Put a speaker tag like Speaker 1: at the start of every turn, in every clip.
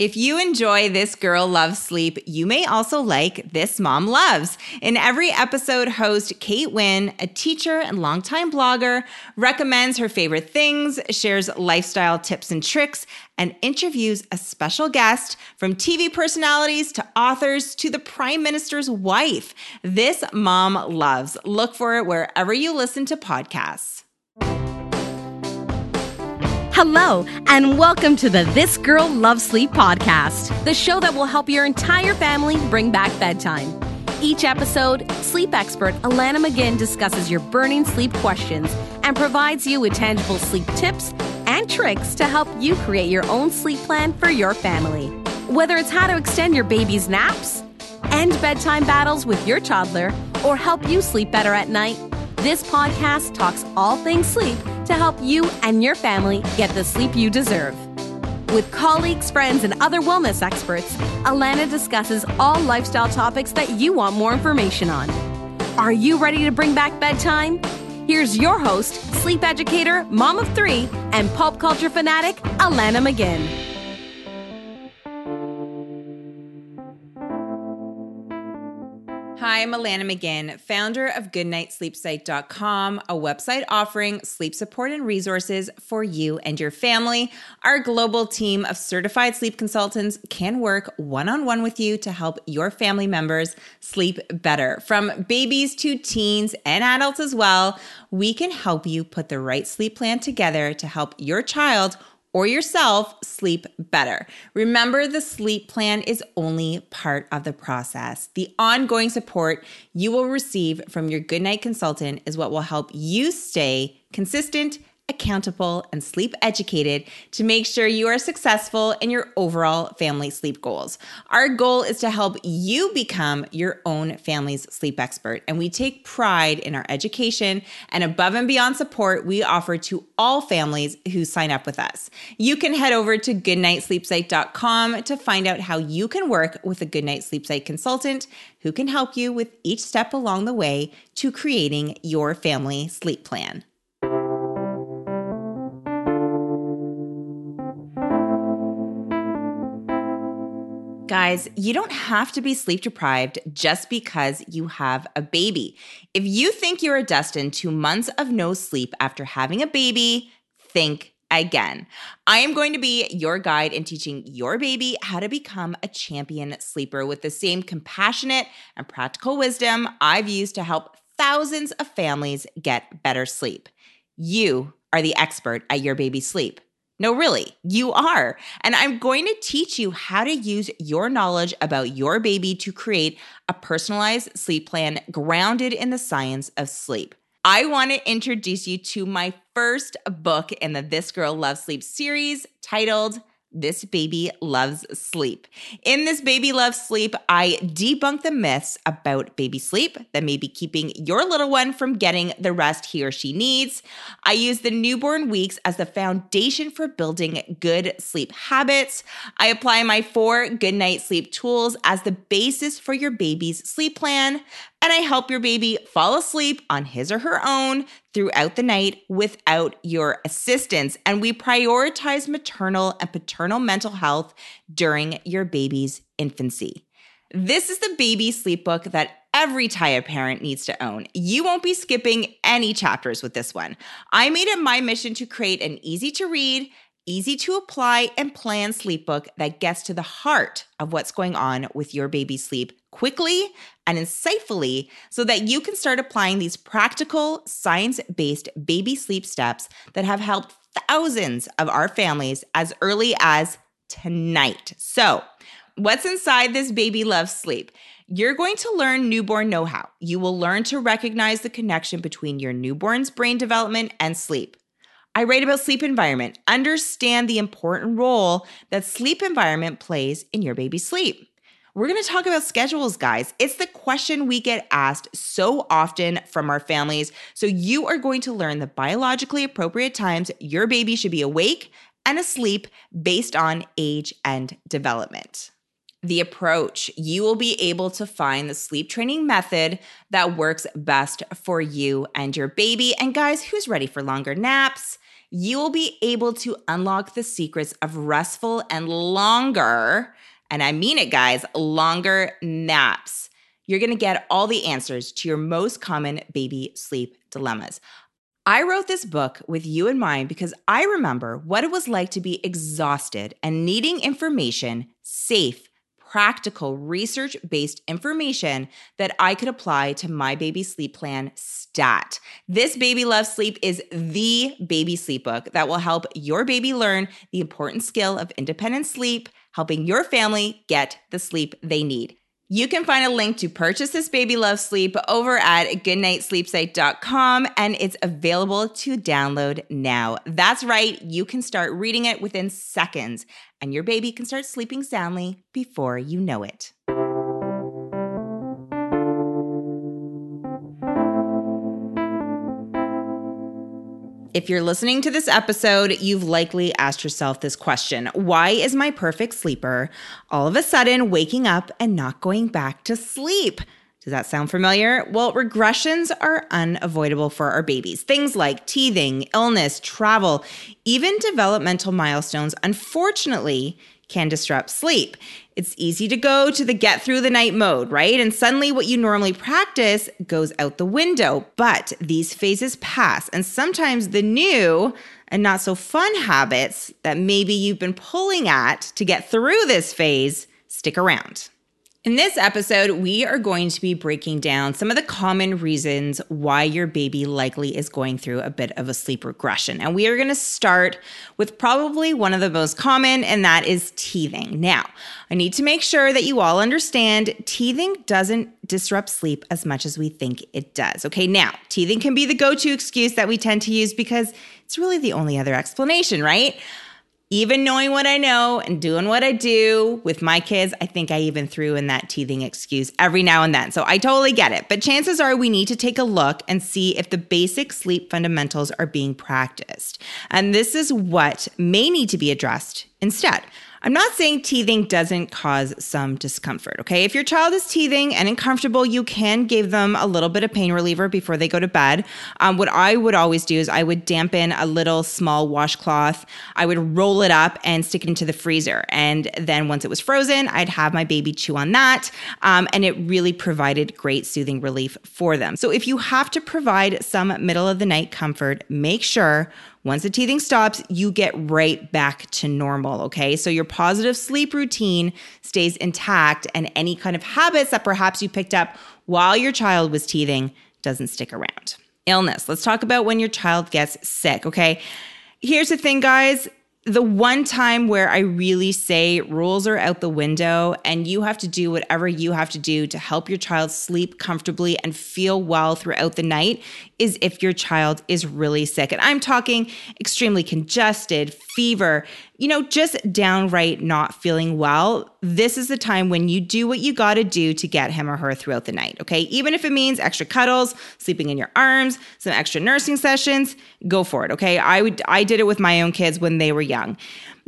Speaker 1: If you enjoy This Girl Loves Sleep, you may also like This Mom Loves. In every episode, host Kate Wynn, a teacher and longtime blogger, recommends her favorite things, shares lifestyle tips and tricks, and interviews a special guest from TV personalities to authors to the Prime Minister's wife. This Mom Loves. Look for it wherever you listen to podcasts.
Speaker 2: Hello, and welcome to the This Girl Loves Sleep podcast, the show that will help your entire family bring back bedtime. Each episode, sleep expert Alanna McGinn discusses your burning sleep questions and provides you with tangible sleep tips and tricks to help you create your own sleep plan for your family. Whether it's how to extend your baby's naps, end bedtime battles with your toddler, or help you sleep better at night, this podcast talks all things sleep to help you and your family get the sleep you deserve. With colleagues, friends, and other wellness experts, Alanna discusses all lifestyle topics that you want more information on. Are you ready to bring back bedtime? Here's your host, sleep educator, mom of three, and pop culture fanatic, Alanna McGinn.
Speaker 1: Hi, I'm Alanna McGinn, founder of GoodnightSleepSite.com, a website offering sleep support and resources for you and your family. Our global team of certified sleep consultants can work one on one with you to help your family members sleep better. From babies to teens and adults as well, we can help you put the right sleep plan together to help your child or yourself sleep better. Remember, the sleep plan is only part of the process. The ongoing support you will receive from your Goodnight consultant is what will help you stay consistent accountable, and sleep educated to make sure you are successful in your overall family sleep goals. Our goal is to help you become your own family's sleep expert, and we take pride in our education and above and beyond support we offer to all families who sign up with us. You can head over to goodnightsleepsite.com to find out how you can work with a Goodnight Sleep Site consultant who can help you with each step along the way to creating your family sleep plan. Guys, you don't have to be sleep deprived just because you have a baby. If you think you're destined to months of no sleep after having a baby, think again. I am going to be your guide in teaching your baby how to become a champion sleeper with the same compassionate and practical wisdom I've used to help thousands of families get better sleep. You are the expert at your baby's sleep. No, really, you are. And I'm going to teach you how to use your knowledge about your baby to create a personalized sleep plan grounded in the science of sleep. I want to introduce you to my first book in the This Girl Loves Sleep series titled this Baby Loves Sleep. In This Baby Loves Sleep, I debunk the myths about baby sleep that may be keeping your little one from getting the rest he or she needs. I use the newborn weeks as the foundation for building good sleep habits. I apply my four good night sleep tools as the basis for your baby's sleep plan and I help your baby fall asleep on his or her own throughout the night without your assistance. And we prioritize maternal and paternal mental health during your baby's infancy. This is the baby sleep book that every tired parent needs to own. You won't be skipping any chapters with this one. I made it my mission to create an easy to read, easy to apply, and plan sleep book that gets to the heart of what's going on with your baby's sleep quickly and insightfully so that you can start applying these practical, science based baby sleep steps that have helped thousands of our families as early as tonight. So, what's inside this baby love sleep? You're going to learn newborn know how. You will learn to recognize the connection between your newborn's brain development and sleep. I write about sleep environment. Understand the important role that sleep environment plays in your baby's sleep. We're going to talk about schedules, guys. It's the question we get asked so often from our families. So, you are going to learn the biologically appropriate times your baby should be awake and asleep based on age and development. The approach, you will be able to find the sleep training method that works best for you and your baby. And, guys, who's ready for longer naps? You will be able to unlock the secrets of restful and longer, and I mean it, guys, longer naps. You're gonna get all the answers to your most common baby sleep dilemmas. I wrote this book with you in mind because I remember what it was like to be exhausted and needing information, safe, practical, research based information that I could apply to my baby sleep plan stat. This Baby Love Sleep is the baby sleep book that will help your baby learn the important skill of independent sleep, helping your family get the sleep they need. You can find a link to purchase this Baby Love Sleep over at goodnightsleepsite.com and it's available to download now. That's right, you can start reading it within seconds and your baby can start sleeping soundly before you know it. If you're listening to this episode, you've likely asked yourself this question Why is my perfect sleeper all of a sudden waking up and not going back to sleep? Does that sound familiar? Well, regressions are unavoidable for our babies. Things like teething, illness, travel, even developmental milestones, unfortunately, can disrupt sleep. It's easy to go to the get through the night mode, right? And suddenly what you normally practice goes out the window. But these phases pass, and sometimes the new and not so fun habits that maybe you've been pulling at to get through this phase stick around. In this episode, we are going to be breaking down some of the common reasons why your baby likely is going through a bit of a sleep regression. And we are going to start with probably one of the most common, and that is teething. Now, I need to make sure that you all understand teething doesn't disrupt sleep as much as we think it does. Okay, now, teething can be the go to excuse that we tend to use because it's really the only other explanation, right? Even knowing what I know and doing what I do with my kids, I think I even threw in that teething excuse every now and then. So I totally get it. But chances are we need to take a look and see if the basic sleep fundamentals are being practiced. And this is what may need to be addressed instead. I'm not saying teething doesn't cause some discomfort, okay? If your child is teething and uncomfortable, you can give them a little bit of pain reliever before they go to bed. Um, what I would always do is I would dampen a little small washcloth, I would roll it up and stick it into the freezer. And then once it was frozen, I'd have my baby chew on that. Um, and it really provided great soothing relief for them. So if you have to provide some middle of the night comfort, make sure once the teething stops, you get right back to normal, okay? So your positive sleep routine stays intact, and any kind of habits that perhaps you picked up while your child was teething doesn't stick around. Illness. Let's talk about when your child gets sick, okay? Here's the thing, guys the one time where I really say rules are out the window and you have to do whatever you have to do to help your child sleep comfortably and feel well throughout the night is if your child is really sick. And I'm talking extremely congested, fever, you know, just downright not feeling well. This is the time when you do what you got to do to get him or her throughout the night, okay? Even if it means extra cuddles, sleeping in your arms, some extra nursing sessions, go for it, okay? I would I did it with my own kids when they were young.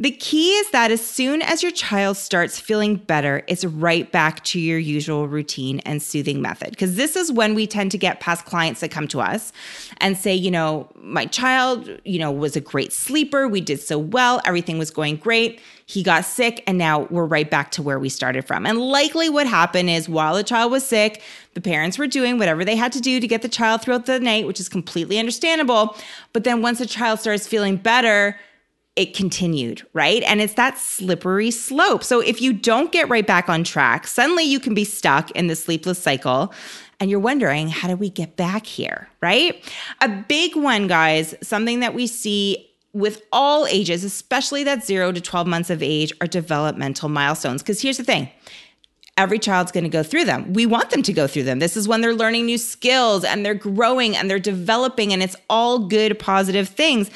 Speaker 1: The key is that as soon as your child starts feeling better, it's right back to your usual routine and soothing method. Because this is when we tend to get past clients that come to us and say, you know, my child, you know, was a great sleeper. We did so well. Everything was going great. He got sick, and now we're right back to where we started from. And likely what happened is while the child was sick, the parents were doing whatever they had to do to get the child throughout the night, which is completely understandable. But then once the child starts feeling better, it continued, right? And it's that slippery slope. So if you don't get right back on track, suddenly you can be stuck in the sleepless cycle and you're wondering, how do we get back here, right? A big one, guys, something that we see with all ages, especially that zero to 12 months of age, are developmental milestones. Because here's the thing every child's going to go through them. We want them to go through them. This is when they're learning new skills and they're growing and they're developing, and it's all good, positive things.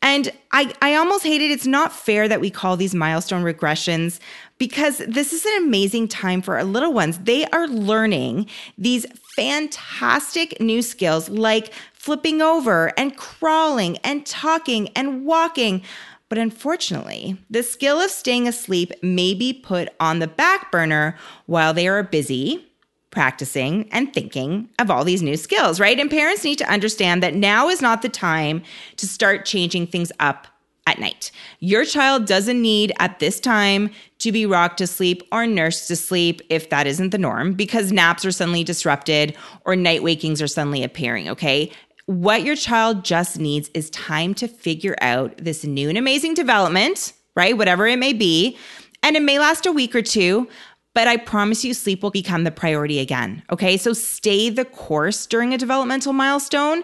Speaker 1: And I, I almost hate it. It's not fair that we call these milestone regressions because this is an amazing time for our little ones. They are learning these fantastic new skills like flipping over and crawling and talking and walking. But unfortunately, the skill of staying asleep may be put on the back burner while they are busy practicing and thinking of all these new skills, right? And parents need to understand that now is not the time to start changing things up at night. Your child doesn't need at this time to be rocked to sleep or nursed to sleep if that isn't the norm because naps are suddenly disrupted or night wakings are suddenly appearing, okay? What your child just needs is time to figure out this new and amazing development, right? Whatever it may be. And it may last a week or two, but I promise you, sleep will become the priority again. Okay. So stay the course during a developmental milestone.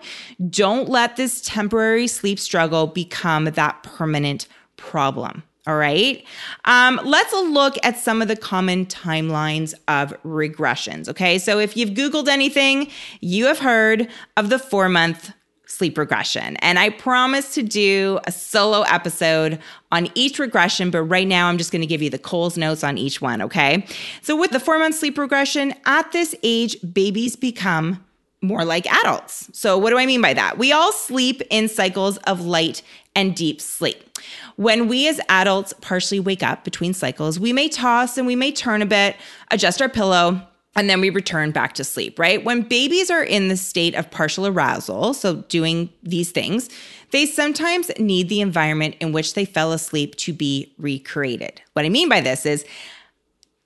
Speaker 1: Don't let this temporary sleep struggle become that permanent problem. All right. Um, let's look at some of the common timelines of regressions. Okay. So if you've Googled anything, you have heard of the four month sleep regression. And I promise to do a solo episode on each regression, but right now I'm just going to give you the Coles notes on each one, okay? So with the 4 month sleep regression, at this age babies become more like adults. So what do I mean by that? We all sleep in cycles of light and deep sleep. When we as adults partially wake up between cycles, we may toss and we may turn a bit, adjust our pillow, and then we return back to sleep, right? When babies are in the state of partial arousal, so doing these things, they sometimes need the environment in which they fell asleep to be recreated. What I mean by this is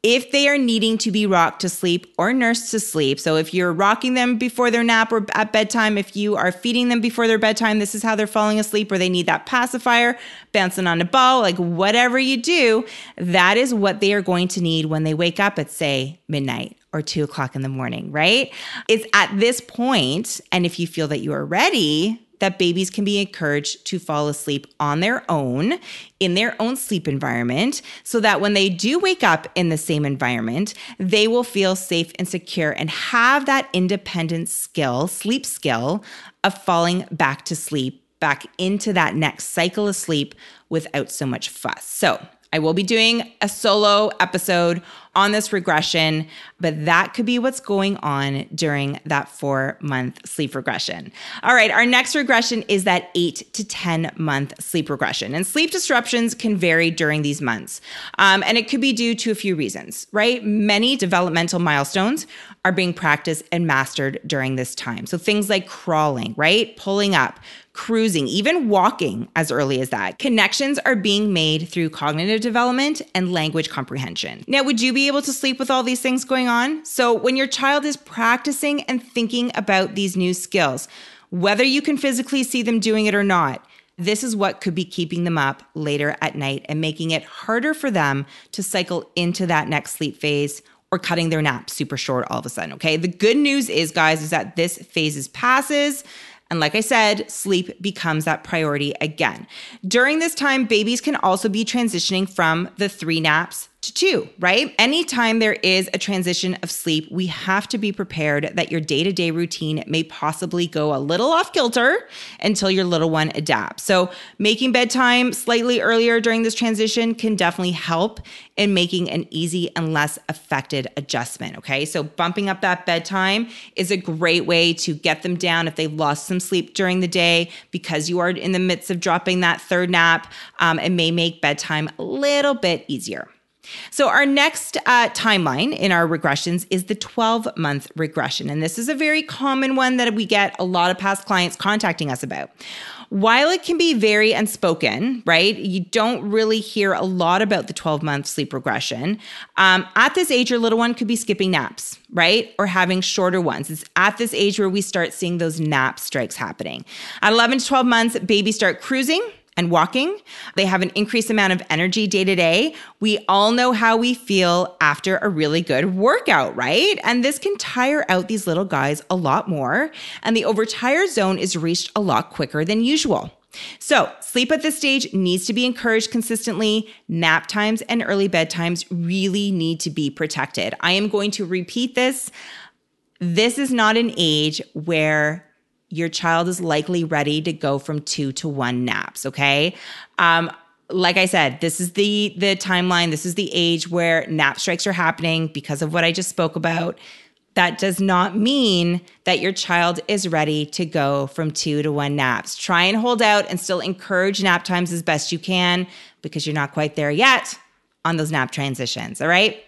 Speaker 1: if they are needing to be rocked to sleep or nursed to sleep, so if you're rocking them before their nap or at bedtime, if you are feeding them before their bedtime, this is how they're falling asleep, or they need that pacifier, bouncing on a ball, like whatever you do, that is what they are going to need when they wake up at, say, midnight or two o'clock in the morning, right? It's at this point, and if you feel that you are ready, that babies can be encouraged to fall asleep on their own in their own sleep environment so that when they do wake up in the same environment, they will feel safe and secure and have that independent skill, sleep skill of falling back to sleep, back into that next cycle of sleep without so much fuss. So, I will be doing a solo episode on this regression, but that could be what's going on during that four month sleep regression. All right, our next regression is that eight to 10 month sleep regression. And sleep disruptions can vary during these months. Um, and it could be due to a few reasons, right? Many developmental milestones are being practiced and mastered during this time. So things like crawling, right? Pulling up, cruising, even walking as early as that. Connections are being made through cognitive development and language comprehension. Now, would you be able to sleep with all these things going on? So, when your child is practicing and thinking about these new skills, whether you can physically see them doing it or not, this is what could be keeping them up later at night and making it harder for them to cycle into that next sleep phase or cutting their nap super short all of a sudden. Okay. The good news is, guys, is that this phase is passes and like I said, sleep becomes that priority again. During this time, babies can also be transitioning from the three naps to two, right? Anytime there is a transition of sleep, we have to be prepared that your day to day routine may possibly go a little off kilter until your little one adapts. So, making bedtime slightly earlier during this transition can definitely help in making an easy and less affected adjustment. Okay. So, bumping up that bedtime is a great way to get them down if they've lost some sleep during the day because you are in the midst of dropping that third nap. Um, it may make bedtime a little bit easier. So, our next uh, timeline in our regressions is the 12 month regression. And this is a very common one that we get a lot of past clients contacting us about. While it can be very unspoken, right? You don't really hear a lot about the 12 month sleep regression. Um, at this age, your little one could be skipping naps, right? Or having shorter ones. It's at this age where we start seeing those nap strikes happening. At 11 to 12 months, babies start cruising and walking. They have an increased amount of energy day to day. We all know how we feel after a really good workout, right? And this can tire out these little guys a lot more. And the overtired zone is reached a lot quicker than usual. So, sleep at this stage needs to be encouraged consistently. Nap times and early bedtimes really need to be protected. I am going to repeat this. This is not an age where your child is likely ready to go from two to one naps. Okay. Um, like I said, this is the the timeline. This is the age where nap strikes are happening because of what I just spoke about. That does not mean that your child is ready to go from two to one naps. Try and hold out and still encourage nap times as best you can because you're not quite there yet on those nap transitions. All right.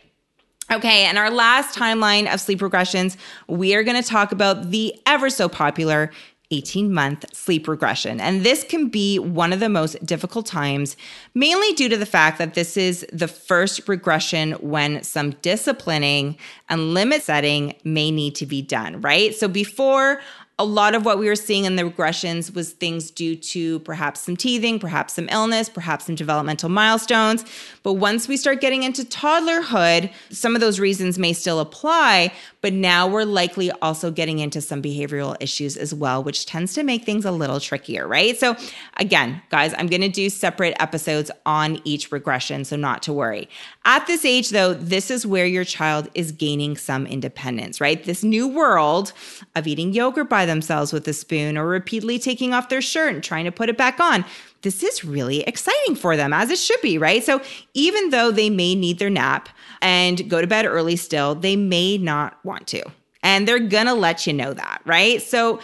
Speaker 1: Okay, and our last timeline of sleep regressions, we are going to talk about the ever so popular 18 month sleep regression. And this can be one of the most difficult times, mainly due to the fact that this is the first regression when some disciplining and limit setting may need to be done, right? So before a lot of what we were seeing in the regressions was things due to perhaps some teething, perhaps some illness, perhaps some developmental milestones. But once we start getting into toddlerhood, some of those reasons may still apply, but now we're likely also getting into some behavioral issues as well, which tends to make things a little trickier, right? So, again, guys, I'm going to do separate episodes on each regression, so not to worry. At this age, though, this is where your child is gaining some independence, right? This new world of eating yogurt by themselves with a spoon or repeatedly taking off their shirt and trying to put it back on. This is really exciting for them, as it should be, right? So, even though they may need their nap and go to bed early still, they may not want to. And they're gonna let you know that, right? So,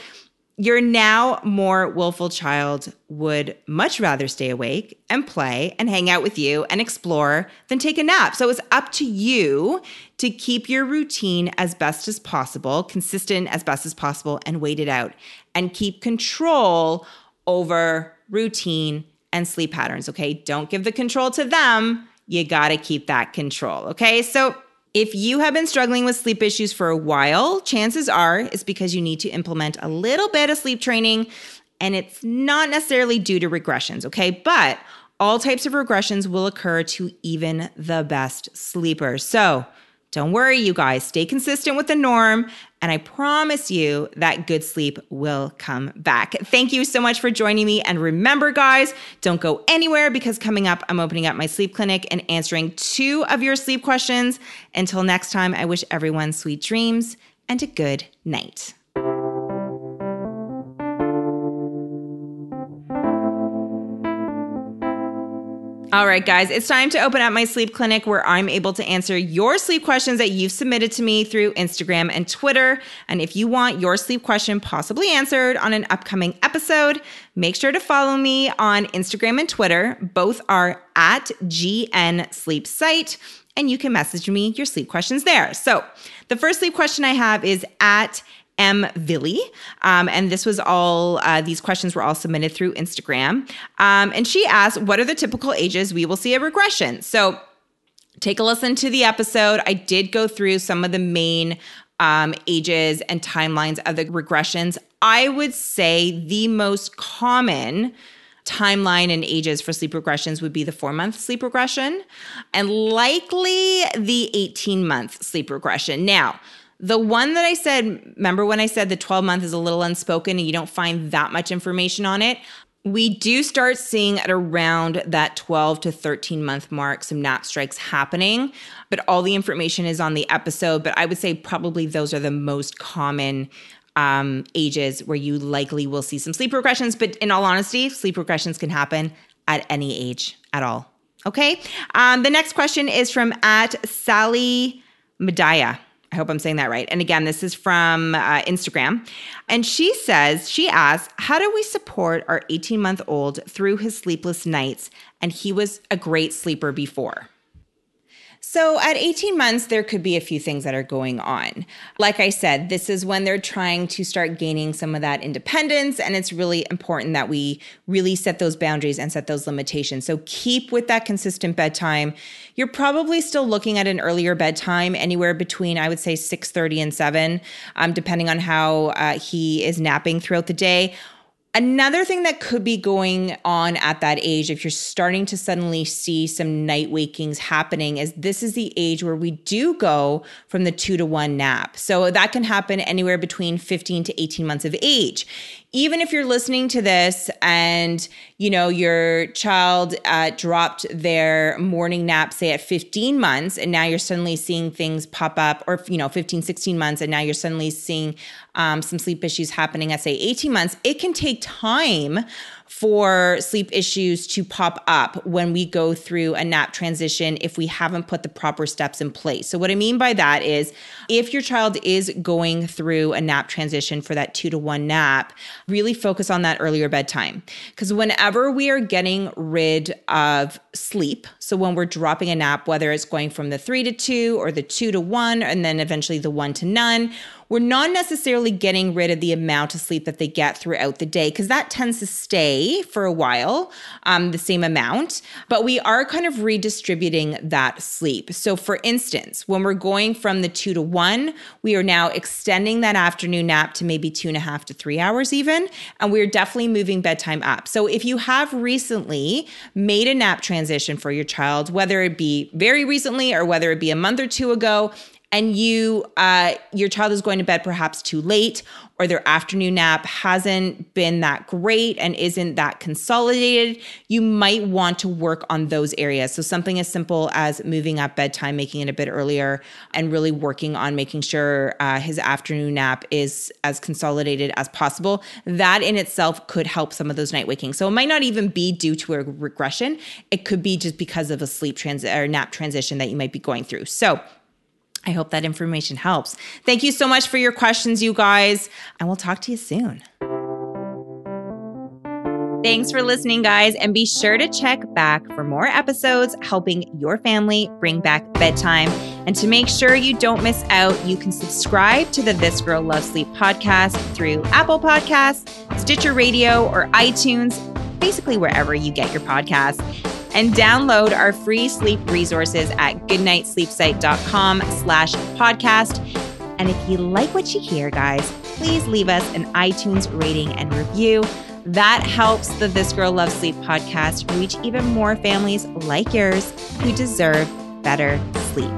Speaker 1: your now more willful child would much rather stay awake and play and hang out with you and explore than take a nap. So it's up to you to keep your routine as best as possible, consistent as best as possible, and wait it out and keep control over routine and sleep patterns. Okay. Don't give the control to them. You got to keep that control. Okay. So if you have been struggling with sleep issues for a while, chances are it's because you need to implement a little bit of sleep training and it's not necessarily due to regressions, okay? But all types of regressions will occur to even the best sleepers. So, don't worry, you guys, stay consistent with the norm, and I promise you that good sleep will come back. Thank you so much for joining me. And remember, guys, don't go anywhere because coming up, I'm opening up my sleep clinic and answering two of your sleep questions. Until next time, I wish everyone sweet dreams and a good night. All right, guys, it's time to open up my sleep clinic where I'm able to answer your sleep questions that you've submitted to me through Instagram and Twitter. And if you want your sleep question possibly answered on an upcoming episode, make sure to follow me on Instagram and Twitter. Both are at GN Sleep Site, and you can message me your sleep questions there. So the first sleep question I have is at M. Villy. Um, and this was all, uh, these questions were all submitted through Instagram. Um, and she asked, What are the typical ages we will see a regression? So take a listen to the episode. I did go through some of the main um, ages and timelines of the regressions. I would say the most common timeline and ages for sleep regressions would be the four month sleep regression and likely the 18 month sleep regression. Now, the one that I said, remember when I said the 12 month is a little unspoken and you don't find that much information on it? We do start seeing at around that 12 to 13 month mark some nap strikes happening, but all the information is on the episode. But I would say probably those are the most common um, ages where you likely will see some sleep regressions. But in all honesty, sleep regressions can happen at any age at all. Okay. Um, the next question is from at Sally Medaya. I hope I'm saying that right. And again, this is from uh, Instagram. And she says, she asks, How do we support our 18 month old through his sleepless nights? And he was a great sleeper before. So at 18 months, there could be a few things that are going on. Like I said, this is when they're trying to start gaining some of that independence. And it's really important that we really set those boundaries and set those limitations. So keep with that consistent bedtime. You're probably still looking at an earlier bedtime, anywhere between, I would say, 6.30 and 7, um, depending on how uh, he is napping throughout the day Another thing that could be going on at that age, if you're starting to suddenly see some night wakings happening, is this is the age where we do go from the two to one nap. So that can happen anywhere between 15 to 18 months of age even if you're listening to this and you know your child uh, dropped their morning nap say at 15 months and now you're suddenly seeing things pop up or you know 15 16 months and now you're suddenly seeing um, some sleep issues happening at say 18 months it can take time for sleep issues to pop up when we go through a nap transition if we haven't put the proper steps in place. So, what I mean by that is if your child is going through a nap transition for that two to one nap, really focus on that earlier bedtime. Because whenever we are getting rid of sleep, so when we're dropping a nap, whether it's going from the three to two or the two to one, and then eventually the one to none, we're not necessarily getting rid of the amount of sleep that they get throughout the day because that tends to stay for a while, um, the same amount, but we are kind of redistributing that sleep. So, for instance, when we're going from the two to one, we are now extending that afternoon nap to maybe two and a half to three hours, even, and we're definitely moving bedtime up. So, if you have recently made a nap transition for your child, whether it be very recently or whether it be a month or two ago, and you uh, your child is going to bed perhaps too late or their afternoon nap hasn't been that great and isn't that consolidated you might want to work on those areas. So something as simple as moving up bedtime making it a bit earlier and really working on making sure uh, his afternoon nap is as consolidated as possible. That in itself could help some of those night waking. So it might not even be due to a regression. It could be just because of a sleep transit or nap transition that you might be going through. So I hope that information helps. Thank you so much for your questions, you guys, and we'll talk to you soon. Thanks for listening, guys, and be sure to check back for more episodes helping your family bring back bedtime. And to make sure you don't miss out, you can subscribe to the This Girl Loves Sleep podcast through Apple Podcasts, Stitcher Radio, or iTunes, basically wherever you get your podcasts and download our free sleep resources at goodnightsleepsite.com slash podcast. And if you like what you hear, guys, please leave us an iTunes rating and review. That helps the This Girl Loves Sleep podcast reach even more families like yours who deserve better sleep.